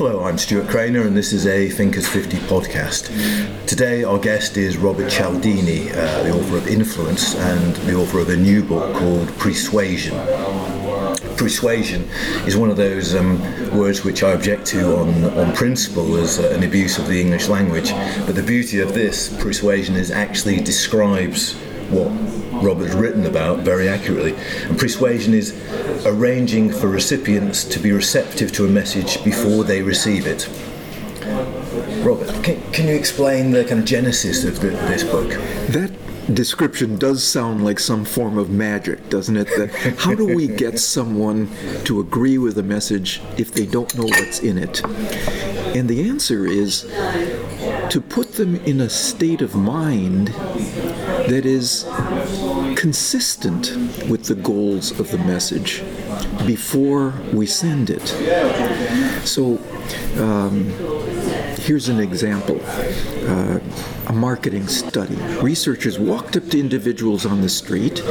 Hello, I'm Stuart Crainer, and this is a Thinkers 50 podcast. Today, our guest is Robert Cialdini, uh, the author of Influence and the author of a new book called Pre-Suasion. Pre-Suasion is one of those um, words which I object to on, on principle as uh, an abuse of the English language. But the beauty of this pre-suasion is actually describes what Robert's written about very accurately. And pre-suasion is arranging for recipients to be receptive to a message before they receive it. Robert, can, can you explain the kind of genesis of the, this book? That description does sound like some form of magic, doesn't it? That how do we get someone to agree with a message if they don't know what's in it? And the answer is to put them in a state of mind that is consistent with the goals of the message before we send it. So, um, here's an example. Uh, a marketing study. Researchers walked up to individuals on the street,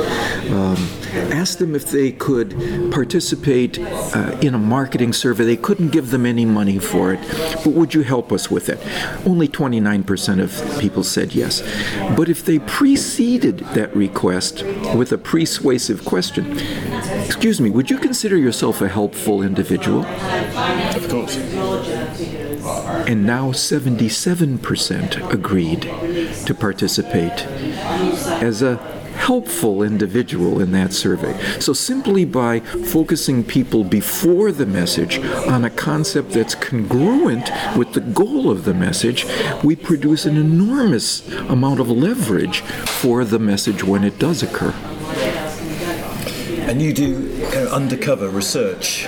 um, asked them if they could participate uh, in a marketing survey. They couldn't give them any money for it, but would you help us with it? Only 29% of people said yes. But if they preceded that request with a persuasive question, excuse me, would you consider yourself a helpful individual? Of course. And now 77% agreed to participate as a helpful individual in that survey. So simply by focusing people before the message on a concept that's congruent with the goal of the message, we produce an enormous amount of leverage for the message when it does occur. And you do kind of undercover research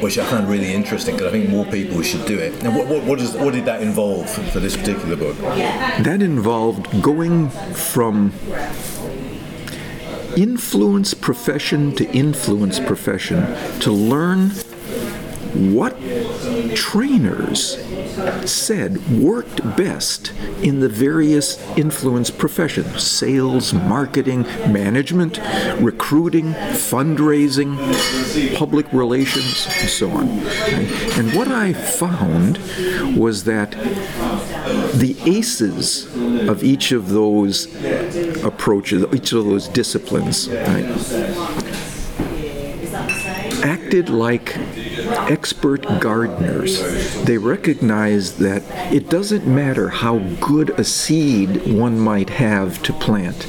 which I found really interesting because I think more people should do it. And what, what, what, is, what did that involve for this particular book? That involved going from influence profession to influence profession to learn what trainers said worked best in the various influence professions sales, marketing, management, recruiting, fundraising, public relations, and so on. And what I found was that the aces of each of those approaches, each of those disciplines, right, acted like expert gardeners. They recognized that it doesn't matter how good a seed one might have to plant.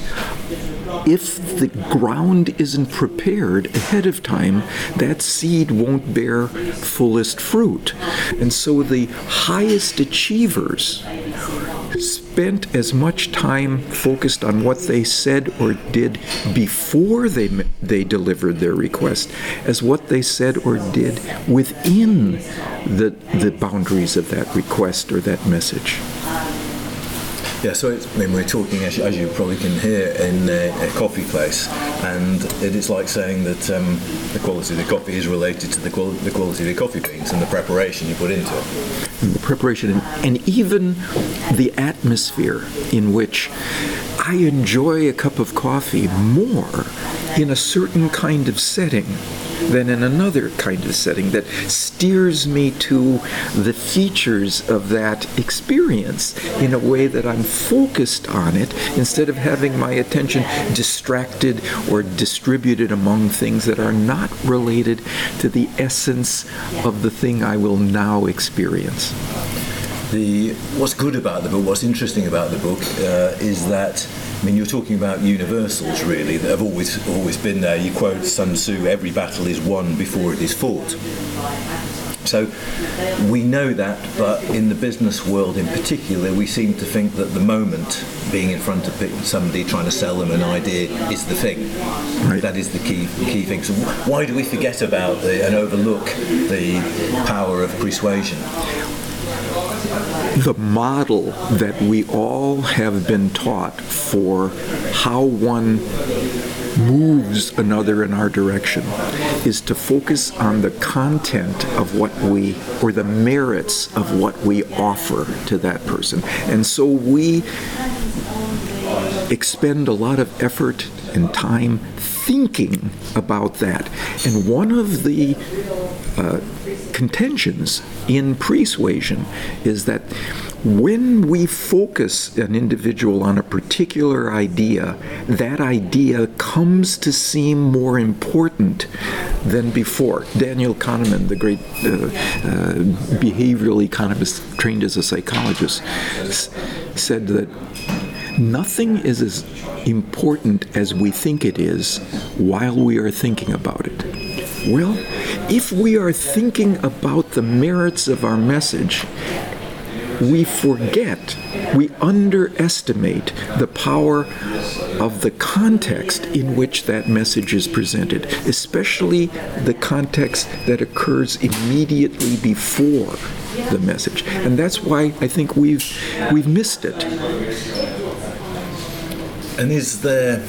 If the ground isn't prepared ahead of time, that seed won't bear fullest fruit. And so the highest achievers spent as much time focused on what they said or did before they they delivered their request as what they said or did within the the boundaries of that request or that message. Yeah, so it's, I mean, we're talking, as, as you probably can hear, in a, a coffee place, and it is like saying that um, the quality of the coffee is related to the, quali- the quality of the coffee beans and the preparation you put into it. The preparation, and, and even the atmosphere in which I enjoy a cup of coffee more in a certain kind of setting than in another kind of setting that steers me to the features of that experience in a way that I'm focused on it instead of having my attention distracted or distributed among things that are not related to the essence of the thing I will now experience. The what's good about the book, what's interesting about the book, uh, is that mean, you're talking about universals really that have always always been there. You quote Sun Tzu: "Every battle is won before it is fought." So we know that, but in the business world in particular, we seem to think that the moment being in front of somebody trying to sell them an idea is the thing. Right. That is the key key thing. So why do we forget about the, and overlook the power of persuasion? The model that we all have been taught for how one moves another in our direction is to focus on the content of what we, or the merits of what we offer to that person. And so we expend a lot of effort and time thinking about that. And one of the uh, contentions in Pre-Suasion is that when we focus an individual on a particular idea, that idea comes to seem more important than before. Daniel Kahneman, the great uh, uh, behavioral economist trained as a psychologist, s- said that nothing is as important as we think it is while we are thinking about it. Well, if we are thinking about the merits of our message we forget, we underestimate the power of the context in which that message is presented, especially the context that occurs immediately before the message. And that's why I think we've we've missed it. And is there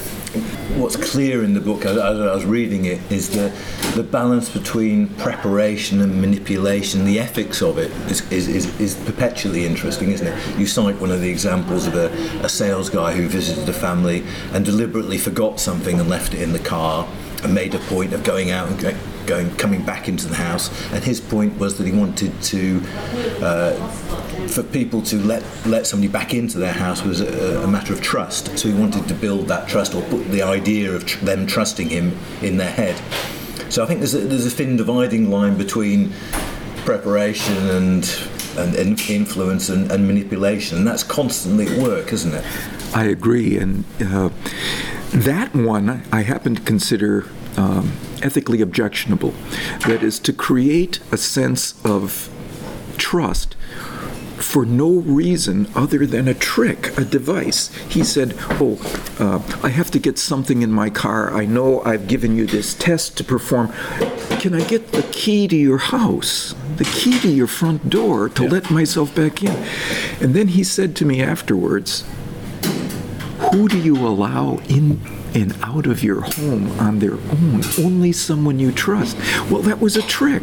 what's clear in the book as I was reading it is the the balance between preparation and manipulation, the ethics of it is, is, is, is perpetually interesting, isn't it? You cite one of the examples of a, a sales guy who visited a family and deliberately forgot something and left it in the car and made a point of going out and going coming back into the house. And his point was that he wanted to uh, for people to let let somebody back into their house was a, a, matter of trust. So he wanted to build that trust or put the idea of tr- them trusting him in their head. So I think there's a, there's a thin dividing line between preparation and and, influence and, and, manipulation, and that's constantly at work, isn't it? I agree, and uh, that one I happen to consider um, ethically objectionable. That is to create a sense of trust for no reason other than a trick, a device. He said, Oh, uh, I have to get something in my car. I know I've given you this test to perform. Can I get the key to your house, the key to your front door to yeah. let myself back in? And then he said to me afterwards, Who do you allow in and out of your home on their own, only someone you trust. Well, that was a trick.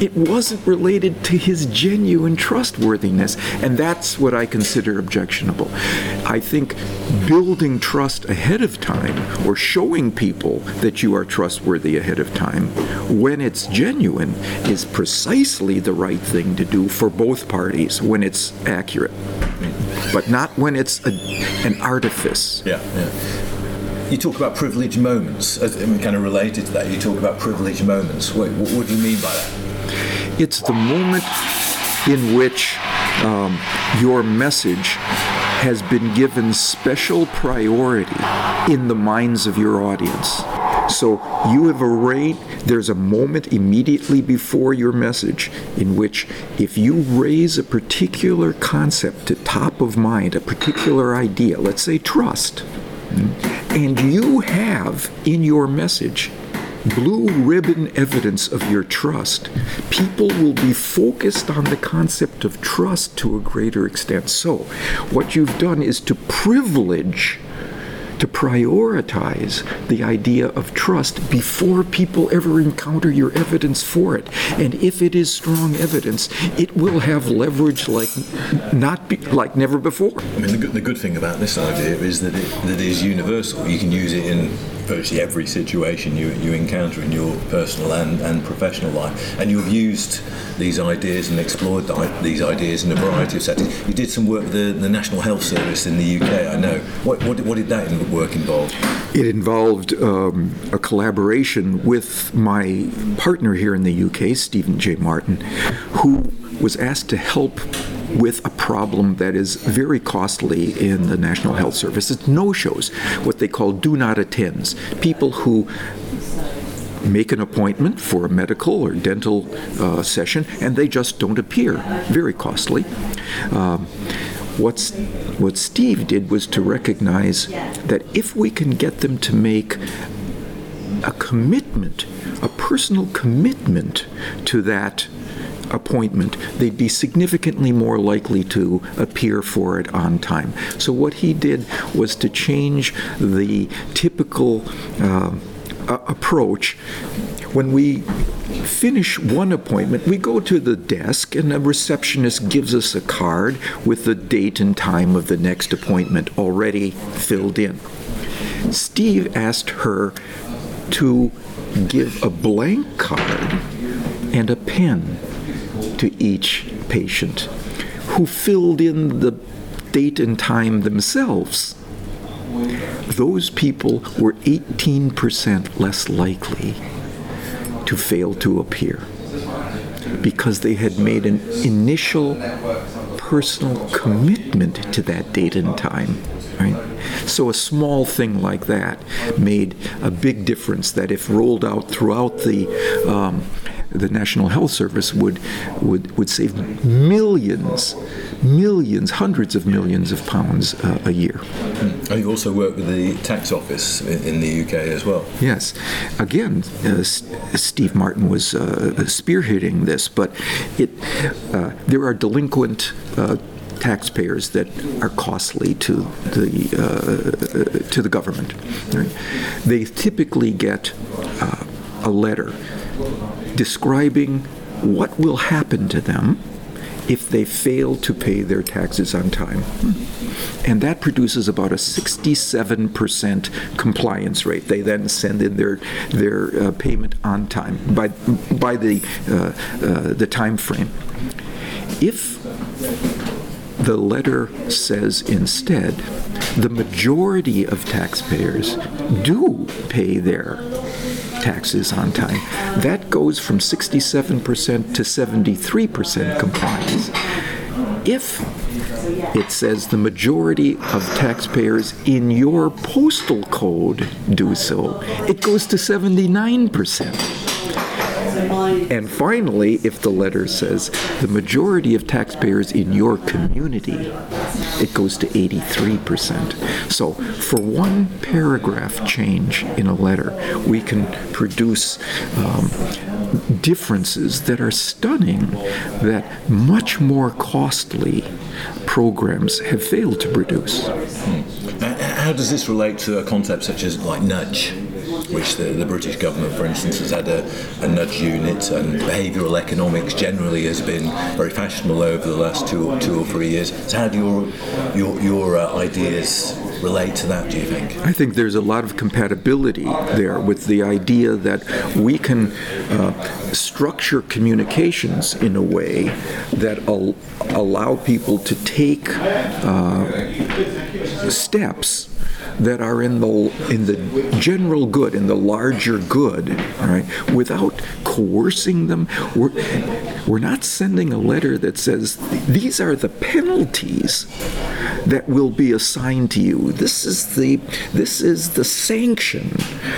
It wasn't related to his genuine trustworthiness, and that's what I consider objectionable. I think building trust ahead of time or showing people that you are trustworthy ahead of time when it's genuine is precisely the right thing to do for both parties when it's accurate but not when it's a, an artifice. Yeah, yeah you talk about privileged moments, as, kind of related to that. You talk about privileged moments. What, what do you mean by that? It's the moment in which um, your message has been given special priority in the minds of your audience. So you have arranged, there's a moment immediately before your message in which if you raise a particular concept to top of mind, a particular idea, let's say trust, hmm, and you have in your message blue ribbon evidence of your trust, people will be focused on the concept of trust to a greater extent. So, what you've done is to privilege to prioritize the idea of trust before people ever encounter your evidence for it. And if it is strong evidence, it will have leverage like not be, like never before. I mean, the good, the good thing about this idea is that it, that it is universal. You can use it in virtually every situation you, you encounter in your personal and, and professional life. And you've used these ideas and explored these ideas in a variety of settings. You did some work with the, the National Health Service in the UK, I know. What, what, what did that work involve? It involved um, a collaboration with my partner here in the UK, Stephen J. Martin, who was asked to help with a problem that is very costly in the National Health Service. It's no shows, what they call do not attends. People who make an appointment for a medical or dental uh, session and they just don't appear. Very costly. Um, what's, what Steve did was to recognize that if we can get them to make a commitment, a personal commitment to that appointment, they'd be significantly more likely to appear for it on time. So, what he did was to change the typical uh, approach when we finish one appointment, we go to the desk and a receptionist gives us a card with the date and time of the next appointment already filled in. Steve asked her to give a blank card and a pen to each patient who filled in the date and time themselves. Those people were 18% less likely to fail to appear because they had made an initial personal commitment to that date and time. Right? So a small thing like that made a big difference. That if rolled out throughout the um, the National Health Service would would would save millions, millions, hundreds of millions of pounds uh, a year. And you also work with the tax office in, in the UK as well. Yes, again, uh, S- Steve Martin was uh, spearheading this, but it uh, there are delinquent. Uh, taxpayers that are costly to the uh, to the government. Right? They typically get uh, a letter describing what will happen to them if they fail to pay their taxes on time. And that produces about a 67% compliance rate. They then send in their their uh, payment on time by by the uh, uh, the time frame. If the letter says instead, the majority of taxpayers do pay their taxes on time. That goes from 67% to 73% compliance. If it says the majority of taxpayers in your postal code do so, it goes to 79%. And finally, if the letter says the majority of taxpayers in your community, it goes to 83%. So for one paragraph change in a letter, we can produce um, differences that are stunning that much more costly programs have failed to produce. How does this relate to a concept such as like nudge? Which the, the British government, for instance, has had a, a nudge unit, and behavioural economics generally has been very fashionable over the last two, two or three years. So, how do your your, your uh, ideas relate to that, do you think? I think there's a lot of compatibility there with the idea that we can uh, structure communications in a way that al- allow people to take uh, steps that are in the in the general good, in the larger good, right? Without coercing them, we're we're not sending a letter that says these are the penalties that will be assigned to you. This is the this is the sanction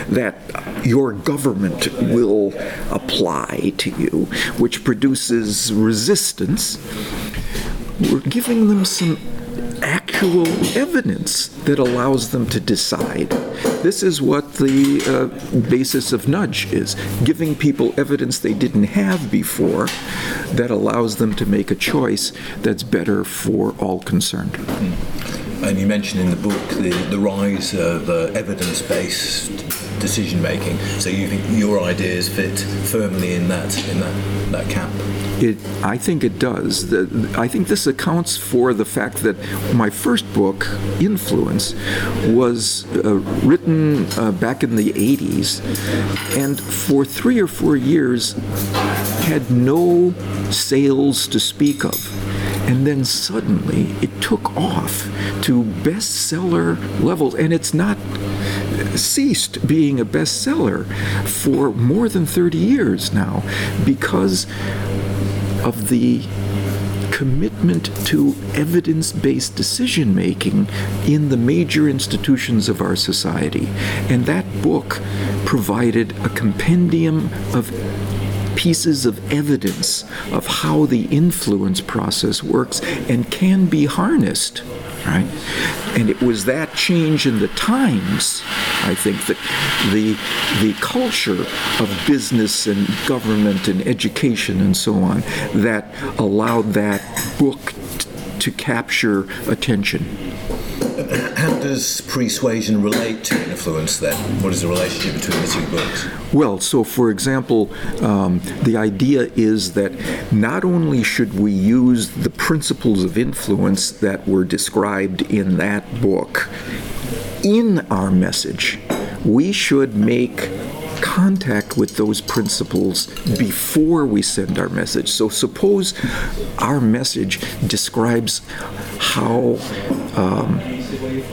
that your government will apply to you, which produces resistance. We're giving them some evidence that allows them to decide. This is what the uh, basis of nudge is giving people evidence they didn't have before that allows them to make a choice that's better for all concerned. And you mentioned in the book the, the rise of uh, evidence based decision making. So you think your ideas fit firmly in that in that, that camp? It, I think it does. The, I think this accounts for the fact that my first book, Influence, was uh, written uh, back in the 80s, and for three or four years had no sales to speak of. And then suddenly it took off to bestseller levels, and it's not ceased being a bestseller for more than 30 years now because of the commitment to evidence based decision making in the major institutions of our society. And that book provided a compendium of pieces of evidence of how the influence process works and can be harnessed right? And it was that change in the times, I think, that the the culture of business and government and education and so on that allowed that book t- to capture attention. Does pre-suasion relate to influence then? What is the relationship between the two books? Well, so for example, um, the idea is that not only should we use the principles of influence that were described in that book in our message, we should make contact with those principles before we send our message. So, suppose our message describes how um,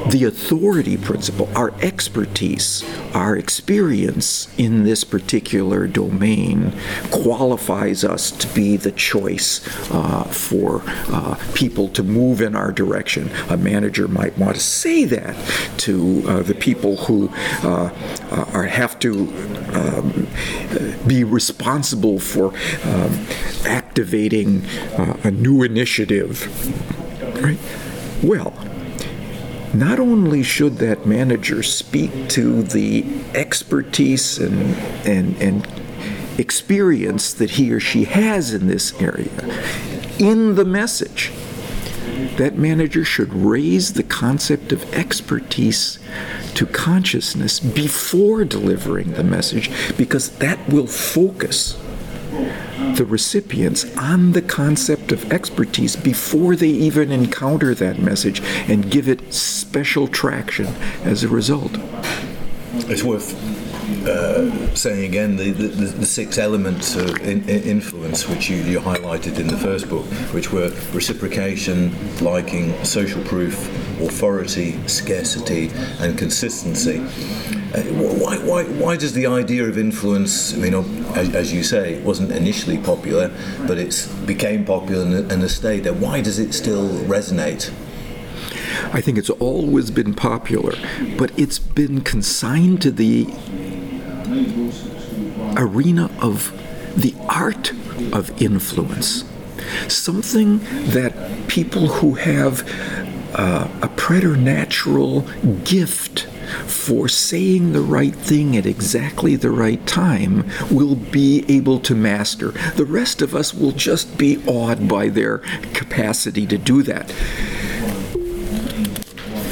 the authority principle, our expertise, our experience in this particular domain qualifies us to be the choice uh, for uh, people to move in our direction. A manager might want to say that to uh, the people who uh, are, have to um, be responsible for um, activating uh, a new initiative. Right? Well, not only should that manager speak to the expertise and, and, and experience that he or she has in this area in the message, that manager should raise the concept of expertise to consciousness before delivering the message because that will focus the recipients on the concept of expertise before they even encounter that message and give it special traction as a result. It's worth uh, saying again the, the, the, six elements of in, in influence which you, you, highlighted in the first book, which were reciprocation, liking, social proof, authority, scarcity, and consistency. Why, why, why does the idea of influence, you know, as, as you say, it wasn't initially popular, but it became popular and, and stayed there? Why does it still resonate? I think it's always been popular, but it's been consigned to the arena of the art of influence. Something that people who have uh, a preternatural gift for saying the right thing at exactly the right time will be able to master. The rest of us will just be awed by their capacity to do that.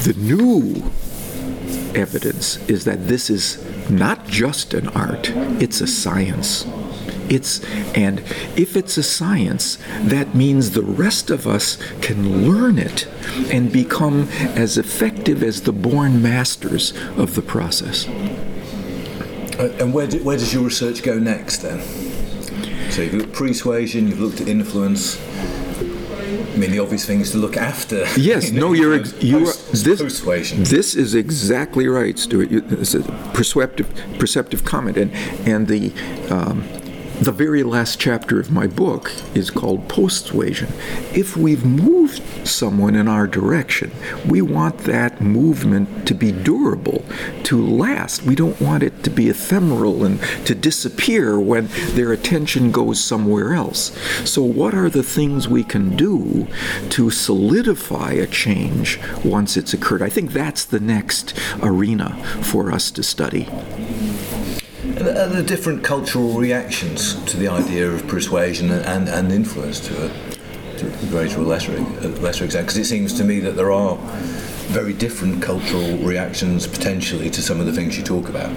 The new evidence is that this is not just an art, it's a science. It's and if it's a science, that means the rest of us can learn it and become as effective as the born masters of the process. Uh, and where, do, where does your research go next then? So you've looked at persuasion, you've looked at influence. I mean, the obvious thing is to look after. Yes, no, you're ex- you are this persuasion. This is exactly right, Stuart. It's a perceptive perceptive comment, and and the um, the very last chapter of my book is called Postsuasion. If we've moved someone in our direction, we want that movement to be durable, to last. We don't want it to be ephemeral and to disappear when their attention goes somewhere else. So, what are the things we can do to solidify a change once it's occurred? I think that's the next arena for us to study. Are there different cultural reactions to the idea of persuasion and, and influence to a, to a greater or lesser, lesser extent? Because it seems to me that there are very different cultural reactions potentially to some of the things you talk about.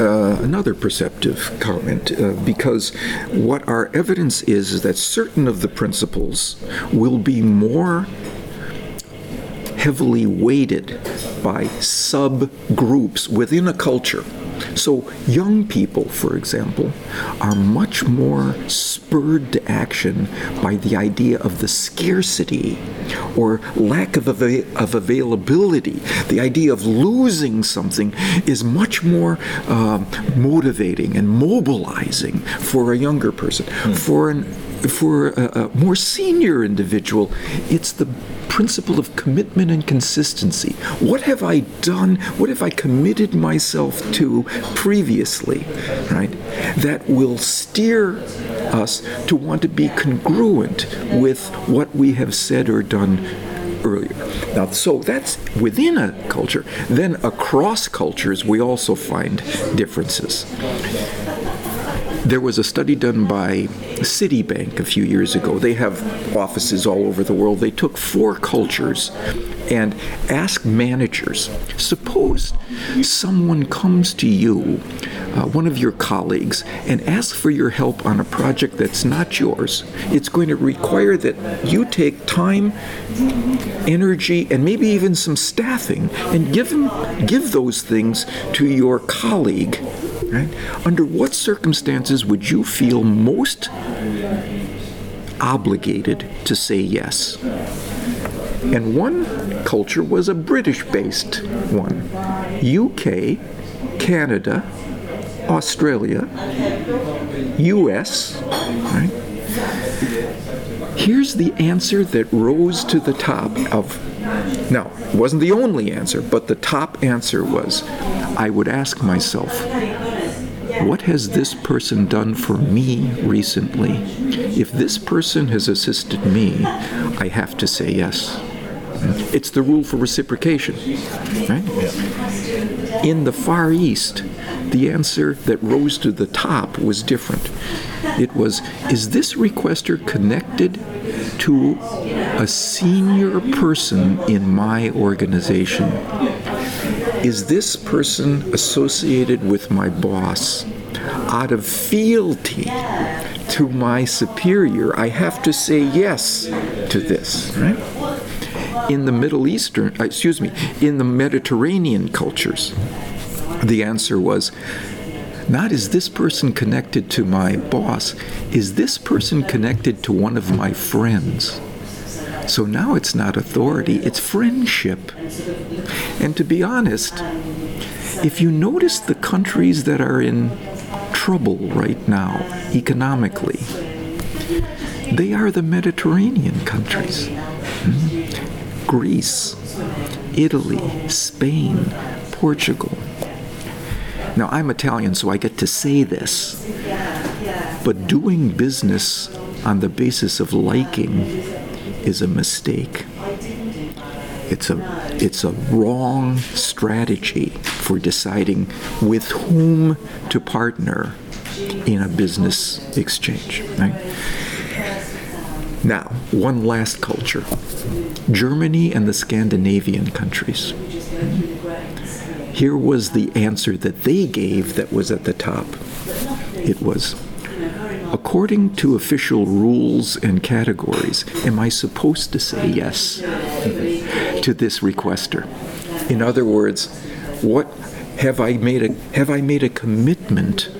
Uh, another perceptive comment uh, because what our evidence is is that certain of the principles will be more heavily weighted by subgroups within a culture so, young people, for example, are much more spurred to action by the idea of the scarcity or lack of, of availability. The idea of losing something is much more uh, motivating and mobilizing for a younger person. Mm. For an for a, a more senior individual, it's the principle of commitment and consistency. What have I done? What have I committed myself to previously, right? That will steer us to want to be congruent with what we have said or done earlier. Now, so that's within a culture. Then across cultures, we also find differences. There was a study done by Citibank a few years ago. They have offices all over the world. They took four cultures and asked managers. Suppose someone comes to you, uh, one of your colleagues, and asks for your help on a project that's not yours. It's going to require that you take time, energy, and maybe even some staffing and give them, give those things to your colleague. Right? Under what circumstances would you feel most obligated to say yes? And one culture was a British based one UK, Canada, Australia, US, right? Here's the answer that rose to the top of. Now, it wasn't the only answer, but the top answer was I would ask myself, what has this person done for me recently? If this person has assisted me, I have to say yes. It's the rule for reciprocation, right? In the Far East, the answer that rose to the top was different. It was Is this requester connected to a senior person in my organization? Is this person associated with my boss? Out of fealty to my superior, I have to say yes to this, right? In the Middle Eastern, uh, excuse me, in the Mediterranean cultures, the answer was not is this person connected to my boss, is this person connected to one of my friends? So now it's not authority, it's friendship. And to be honest, if you notice the countries that are in trouble right now economically, they are the Mediterranean countries. Hmm? Greece, Italy, Spain, Portugal. Now, I'm Italian, so I get to say this, but doing business on the basis of liking is a mistake. It's a, it's a wrong strategy for deciding with whom to partner in a business exchange. Right? Now, one last culture Germany and the Scandinavian countries. Here was the answer that they gave that was at the top. It was according to official rules and categories, am I supposed to say yes to this requester? In other words, what have I made a have I made a commitment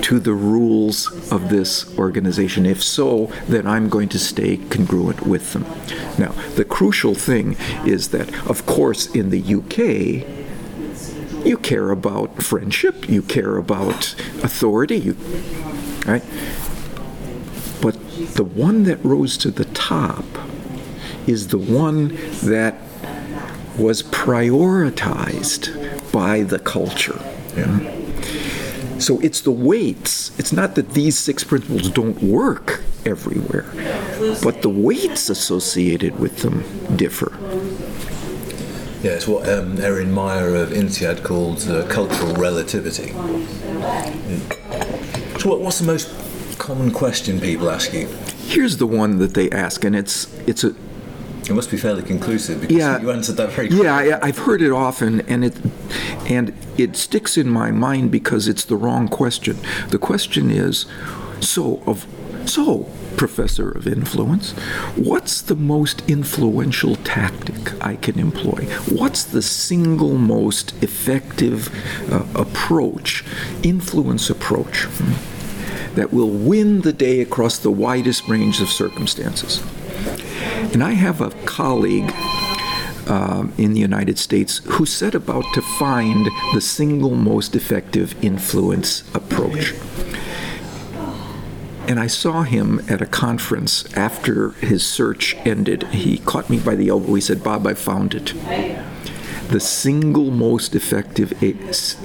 to the rules of this organization? If so, then I'm going to stay congruent with them. Now, the crucial thing is that, of course, in the UK, you care about friendship, you care about authority, you, right? The one that rose to the top is the one that was prioritized by the culture. Yeah. So it's the weights. It's not that these six principles don't work everywhere, but the weights associated with them differ. Yeah, it's what um, Erin Meyer of INSEAD called uh, cultural relativity. So, what, what's the most common question people ask you? Here's the one that they ask, and it's it's a it must be fairly conclusive because yeah, you answered that very quickly. Yeah, I've heard it often, and it and it sticks in my mind because it's the wrong question. The question is, so of so professor of influence, what's the most influential tactic I can employ? What's the single most effective uh, approach, influence approach? That will win the day across the widest range of circumstances. And I have a colleague uh, in the United States who set about to find the single most effective influence approach. And I saw him at a conference after his search ended. He caught me by the elbow. He said, Bob, I found it the single most effective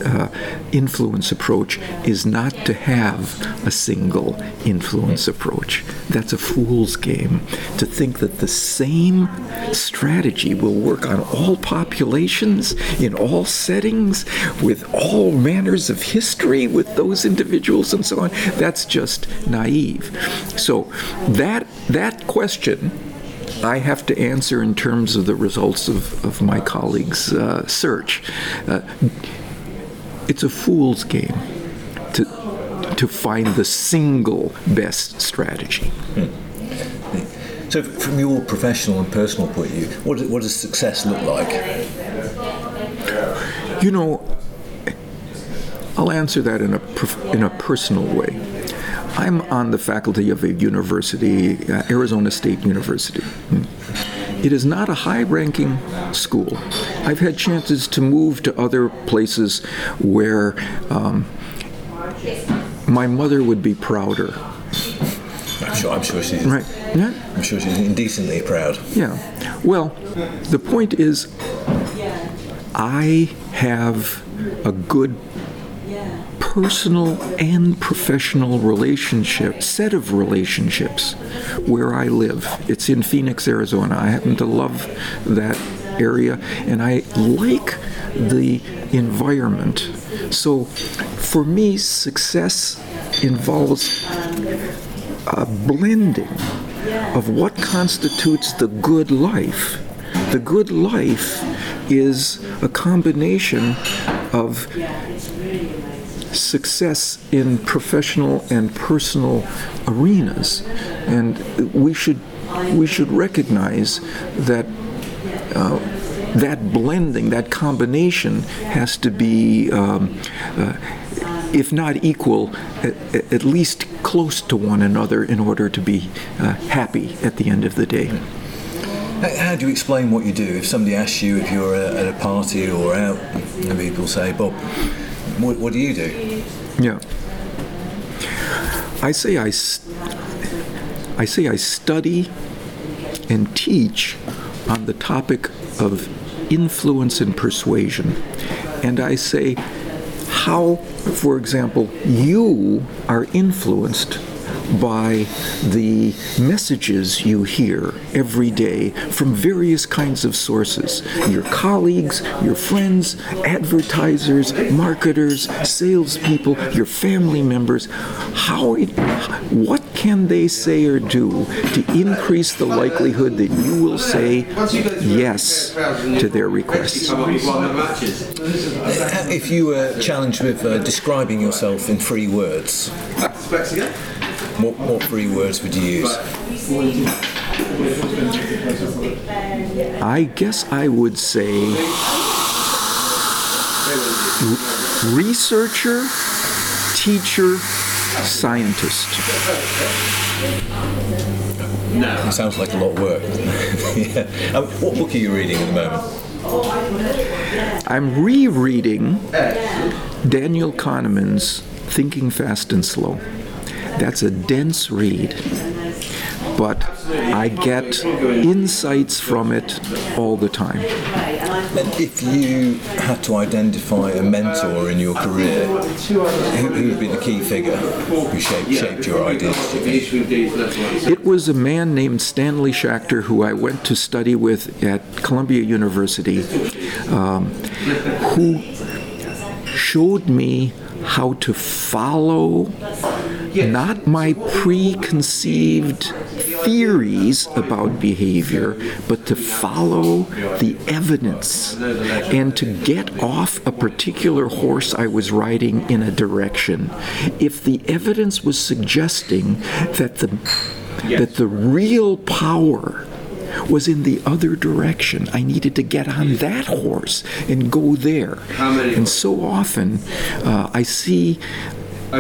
uh, influence approach is not to have a single influence approach. That's a fool's game to think that the same strategy will work on all populations, in all settings, with all manners of history, with those individuals and so on. That's just naive. So that that question I have to answer in terms of the results of, of my colleagues' uh, search. Uh, it's a fool's game to, to find the single best strategy. So, from your professional and personal point of view, what, what does success look like? You know, I'll answer that in a, prof- in a personal way. I'm on the faculty of a university, uh, Arizona State University. It is not a high ranking school. I've had chances to move to other places where um, my mother would be prouder. I'm sure, I'm sure she's. Right. Yeah. I'm sure she's indecently proud. Yeah. Well, the point is, I have a good personal and professional relationship, set of relationships where I live. It's in Phoenix, Arizona. I happen to love that area and I like the environment. So for me, success involves a blending of what constitutes the good life. The good life is a combination of success in professional and personal arenas, and we should we should recognize that. Uh, that blending, that combination has to be, um, uh, if not equal, at, at, least close to one another in order to be uh, happy at the end of the day. How do you explain what you do? If somebody asks you if you're at a party or out, and people say, Bob, what, what do you do? Yeah. I say I, I say I study and teach on the topic of influence and persuasion. And I say how, for example, you are influenced by the messages you hear every day from various kinds of sources your colleagues, your friends, advertisers, marketers, salespeople, your family members. How it, what can they say or do to increase the likelihood that you will say yes to their requests? If you were challenged with uh, describing yourself in three words, what, what three words would you use? I guess I would say researcher, teacher, scientist. It sounds like a lot of work. yeah. Um, what book are you reading at the moment? I'm rereading Daniel Kahneman's Thinking Fast and Slow. That's a dense read, but I get insights from it all the time. If you had to identify a mentor in your career, who, would be the key figure who shaped, shaped your ideas? It was a man named Stanley Schachter who I went to study with at Columbia University, um, who showed me how to follow not my preconceived theories about behavior, but to follow the evidence and to get off a particular horse I was riding in a direction. If the evidence was suggesting that the that the real power was in the other direction. I needed to get on that horse and go there. And so often uh, I see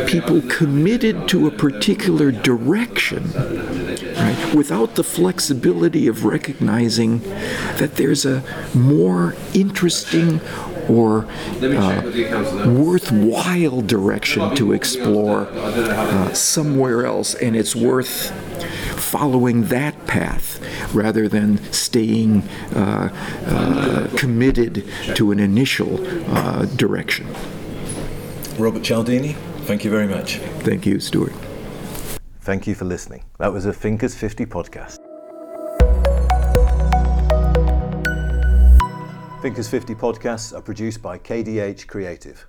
people committed to a particular direction, right, without the flexibility of recognizing that there's a more interesting or uh, worthwhile direction to explore uh, somewhere else, and it's worth following that path rather than staying uh, uh, committed to an initial uh, direction. Robert Cialdini, thank you very much. Thank you, Stuart. Thank you for listening. That was a Thinkers 50 podcast. Thinkers 50 podcasts are produced by KDH Creative.